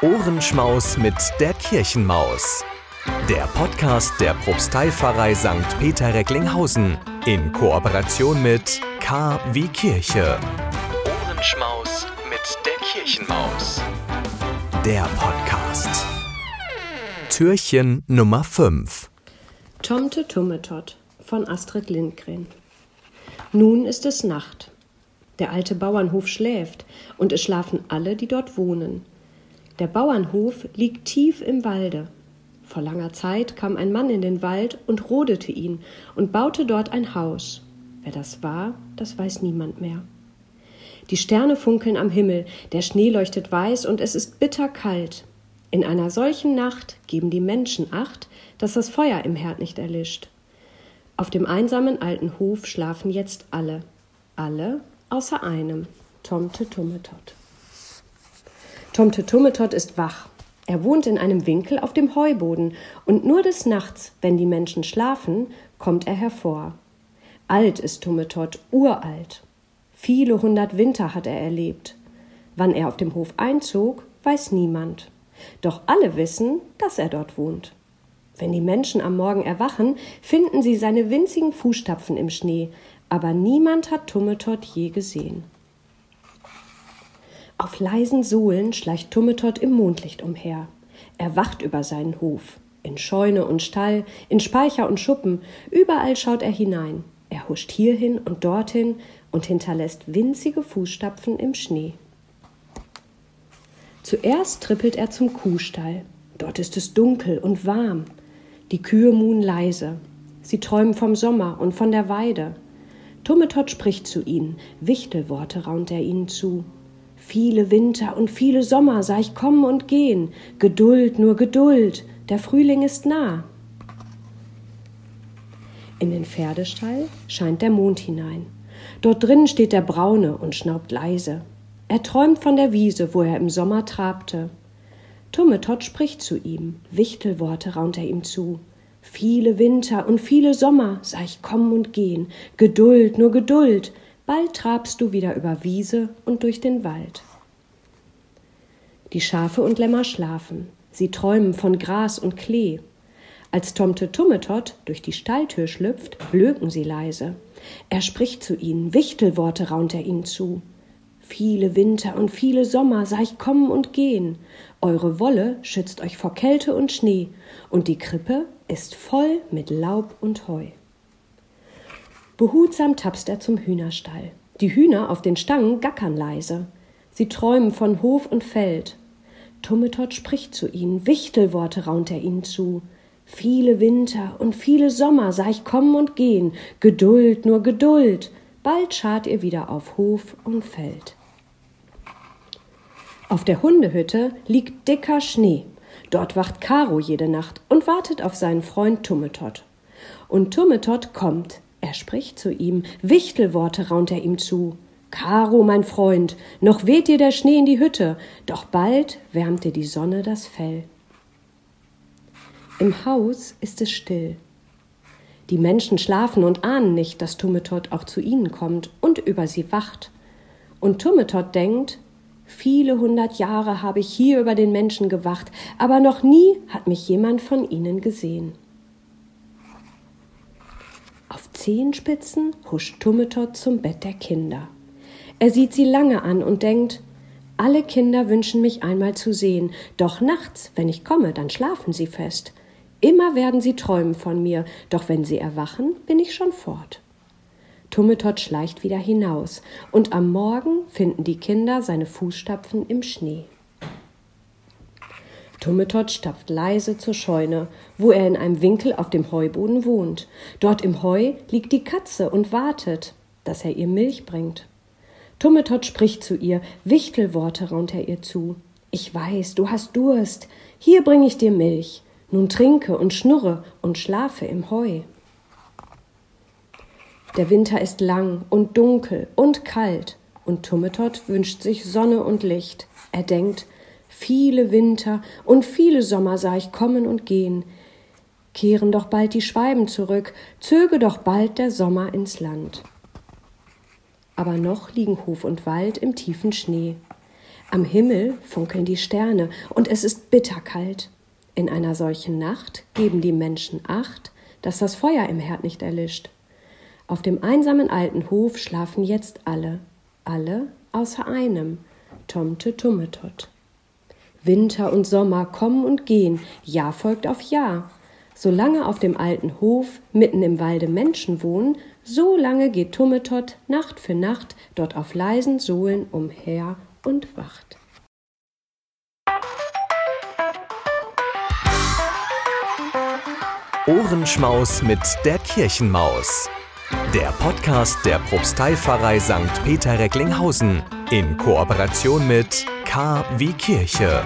Ohrenschmaus mit der Kirchenmaus. Der Podcast der Propsteipfarrei St. Peter Recklinghausen in Kooperation mit K wie Kirche. Ohrenschmaus mit der Kirchenmaus. Der Podcast. Türchen Nummer 5. Tomte Tummetott von Astrid Lindgren. Nun ist es Nacht. Der alte Bauernhof schläft, und es schlafen alle, die dort wohnen. Der Bauernhof liegt tief im Walde. Vor langer Zeit kam ein Mann in den Wald und rodete ihn und baute dort ein Haus. Wer das war, das weiß niemand mehr. Die Sterne funkeln am Himmel, der Schnee leuchtet weiß und es ist bitterkalt. In einer solchen Nacht geben die Menschen acht, dass das Feuer im Herd nicht erlischt. Auf dem einsamen alten Hof schlafen jetzt alle. Alle außer einem, Tomte Tummetott. Tomte Tummetott ist wach. Er wohnt in einem Winkel auf dem Heuboden, und nur des Nachts, wenn die Menschen schlafen, kommt er hervor. Alt ist Tummetott, uralt. Viele hundert Winter hat er erlebt. Wann er auf dem Hof einzog, weiß niemand. Doch alle wissen, dass er dort wohnt. Wenn die Menschen am Morgen erwachen, finden sie seine winzigen Fußstapfen im Schnee, aber niemand hat Tummetott je gesehen. Auf leisen Sohlen schleicht Tummetott im Mondlicht umher. Er wacht über seinen Hof. In Scheune und Stall, in Speicher und Schuppen, überall schaut er hinein. Er huscht hierhin und dorthin und hinterlässt winzige Fußstapfen im Schnee. Zuerst trippelt er zum Kuhstall. Dort ist es dunkel und warm. Die Kühe muhen leise. Sie träumen vom Sommer und von der Weide. Tummetott spricht zu ihnen, Wichtelworte raunt er ihnen zu. Viele Winter und viele Sommer sah ich kommen und gehen. Geduld, nur Geduld, der Frühling ist nah. In den Pferdestall scheint der Mond hinein. Dort drinnen steht der Braune und schnaubt leise. Er träumt von der Wiese, wo er im Sommer trabte. Tummetott spricht zu ihm, Wichtelworte raunt er ihm zu. Viele Winter und viele Sommer sah ich kommen und gehen. Geduld, nur Geduld. Bald trabst du wieder über Wiese und durch den Wald. Die Schafe und Lämmer schlafen. Sie träumen von Gras und Klee. Als Tomte Tummetott durch die Stalltür schlüpft, blöken sie leise. Er spricht zu ihnen, Wichtelworte raunt er ihnen zu. Viele Winter und viele Sommer sah ich kommen und gehen. Eure Wolle schützt euch vor Kälte und Schnee, und die Krippe ist voll mit Laub und Heu. Behutsam tapst er zum Hühnerstall. Die Hühner auf den Stangen gackern leise. Sie träumen von Hof und Feld. Tummetott spricht zu ihnen, Wichtelworte raunt er ihnen zu. Viele Winter und viele Sommer sah ich kommen und gehen. Geduld, nur Geduld. Bald schart ihr wieder auf Hof und Feld. Auf der Hundehütte liegt dicker Schnee. Dort wacht Karo jede Nacht und wartet auf seinen Freund Tummetott. Und Tummetott kommt. Er spricht zu ihm, Wichtelworte raunt er ihm zu. Karo, mein Freund, noch weht dir der Schnee in die Hütte, doch bald wärmt dir die Sonne das Fell. Im Haus ist es still. Die Menschen schlafen und ahnen nicht, dass Tummetott auch zu ihnen kommt und über sie wacht. Und Tummetott denkt, Viele hundert Jahre habe ich hier über den Menschen gewacht, aber noch nie hat mich jemand von ihnen gesehen. Auf Zehenspitzen huscht Tummetot zum Bett der Kinder. Er sieht sie lange an und denkt, alle Kinder wünschen mich einmal zu sehen, doch nachts, wenn ich komme, dann schlafen sie fest. Immer werden sie träumen von mir, doch wenn sie erwachen, bin ich schon fort. Tummetott schleicht wieder hinaus, und am Morgen finden die Kinder seine Fußstapfen im Schnee. Tummetott stapft leise zur Scheune, wo er in einem Winkel auf dem Heuboden wohnt. Dort im Heu liegt die Katze und wartet, dass er ihr Milch bringt. Tummetott spricht zu ihr, Wichtelworte raunt er ihr zu. Ich weiß, du hast Durst, hier bring ich dir Milch. Nun trinke und schnurre und schlafe im Heu. Der Winter ist lang und dunkel und kalt, und Tummetott wünscht sich Sonne und Licht. Er denkt, viele Winter und viele Sommer sah ich kommen und gehen. Kehren doch bald die Schweiben zurück, zöge doch bald der Sommer ins Land. Aber noch liegen Hof und Wald im tiefen Schnee. Am Himmel funkeln die Sterne und es ist bitterkalt. In einer solchen Nacht geben die Menschen Acht, dass das Feuer im Herd nicht erlischt. Auf dem einsamen alten Hof schlafen jetzt alle, alle außer einem, Tomte Tummetott. Winter und Sommer kommen und gehen, Jahr folgt auf Jahr. Solange auf dem alten Hof mitten im Walde Menschen wohnen, so lange geht Tummetott Nacht für Nacht dort auf leisen Sohlen umher und wacht. Ohrenschmaus mit der Kirchenmaus. Der Podcast der Propsteipfarrei St. Peter Recklinghausen in Kooperation mit K wie Kirche.